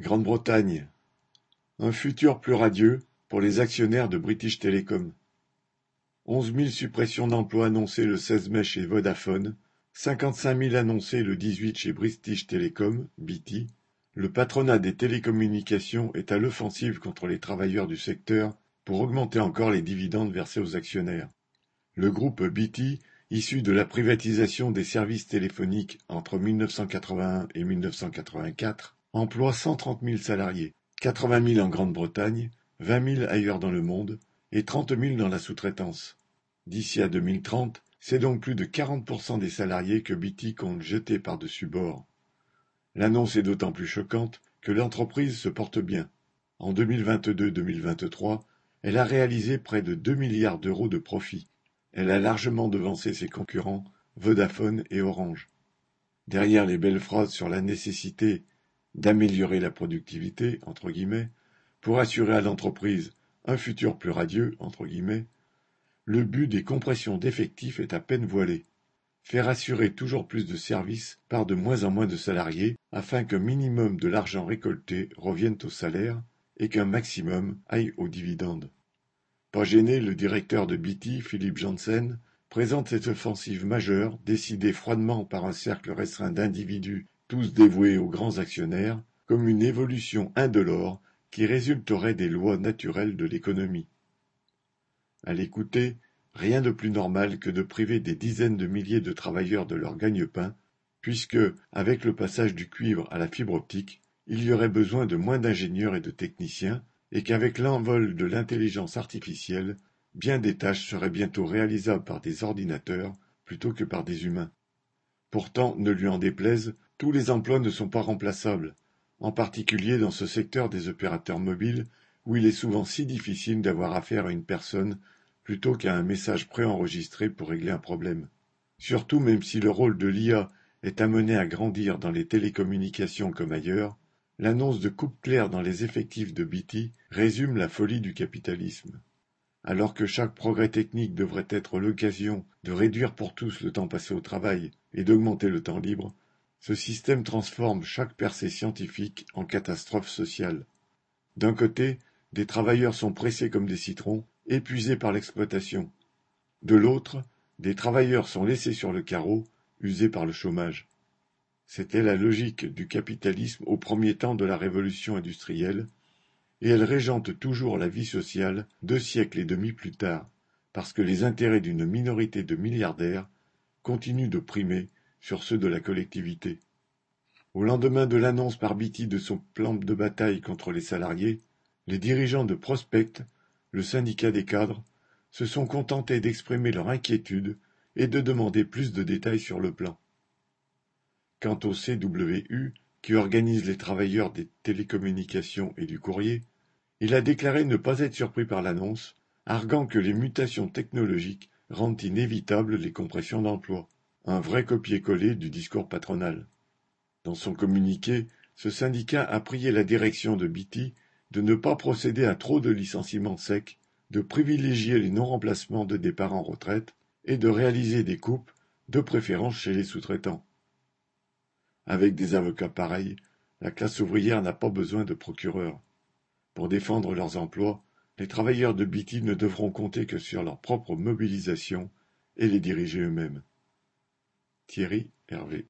Grande-Bretagne: un futur plus radieux pour les actionnaires de British Telecom. Onze mille suppressions d'emplois annoncées le 16 mai chez Vodafone, cinquante-cinq mille annoncées le 18 chez British Telecom (BT). Le patronat des télécommunications est à l'offensive contre les travailleurs du secteur pour augmenter encore les dividendes versés aux actionnaires. Le groupe BT, issu de la privatisation des services téléphoniques entre 1981 et 1984, emploie cent trente mille salariés, quatre-vingt mille en Grande-Bretagne, vingt mille ailleurs dans le monde et trente mille dans la sous-traitance. D'ici à 2030, c'est donc plus de 40% des salariés que BT compte jeter par-dessus bord. L'annonce est d'autant plus choquante que l'entreprise se porte bien. En 2022-2023, elle a réalisé près de 2 milliards d'euros de profit. Elle a largement devancé ses concurrents Vodafone et Orange. Derrière les belles phrases sur la nécessité d'améliorer la productivité, entre guillemets, pour assurer à l'entreprise un futur plus radieux, entre guillemets, le but des compressions d'effectifs est à peine voilé. Faire assurer toujours plus de services par de moins en moins de salariés afin qu'un minimum de l'argent récolté revienne au salaire et qu'un maximum aille aux dividendes. Pas gêné, le directeur de BT, Philippe Janssen, présente cette offensive majeure, décidée froidement par un cercle restreint d'individus tous dévoués aux grands actionnaires, comme une évolution indolore qui résulterait des lois naturelles de l'économie. À l'écouter, rien de plus normal que de priver des dizaines de milliers de travailleurs de leur gagne-pain, puisque, avec le passage du cuivre à la fibre optique, il y aurait besoin de moins d'ingénieurs et de techniciens, et qu'avec l'envol de l'intelligence artificielle, bien des tâches seraient bientôt réalisables par des ordinateurs plutôt que par des humains. Pourtant, ne lui en déplaise, tous les emplois ne sont pas remplaçables, en particulier dans ce secteur des opérateurs mobiles où il est souvent si difficile d'avoir affaire à une personne plutôt qu'à un message préenregistré pour régler un problème. Surtout même si le rôle de l'IA est amené à grandir dans les télécommunications comme ailleurs, l'annonce de coupe claire dans les effectifs de BT résume la folie du capitalisme. Alors que chaque progrès technique devrait être l'occasion de réduire pour tous le temps passé au travail et d'augmenter le temps libre, ce système transforme chaque percée scientifique en catastrophe sociale. D'un côté, des travailleurs sont pressés comme des citrons, épuisés par l'exploitation. De l'autre, des travailleurs sont laissés sur le carreau, usés par le chômage. C'était la logique du capitalisme au premier temps de la révolution industrielle, et elle régente toujours la vie sociale deux siècles et demi plus tard, parce que les intérêts d'une minorité de milliardaires continuent de primer sur ceux de la collectivité. Au lendemain de l'annonce par Beatty de son plan de bataille contre les salariés, les dirigeants de Prospect, le syndicat des cadres, se sont contentés d'exprimer leur inquiétude et de demander plus de détails sur le plan. Quant au CWU, qui organise les travailleurs des télécommunications et du courrier, il a déclaré ne pas être surpris par l'annonce, arguant que les mutations technologiques rendent inévitables les compressions d'emplois un vrai copier-coller du discours patronal. Dans son communiqué, ce syndicat a prié la direction de BT de ne pas procéder à trop de licenciements secs, de privilégier les non-remplacements de départ en retraite et de réaliser des coupes, de préférence chez les sous-traitants. Avec des avocats pareils, la classe ouvrière n'a pas besoin de procureurs. Pour défendre leurs emplois, les travailleurs de BT ne devront compter que sur leur propre mobilisation et les diriger eux-mêmes. Thierry Hervé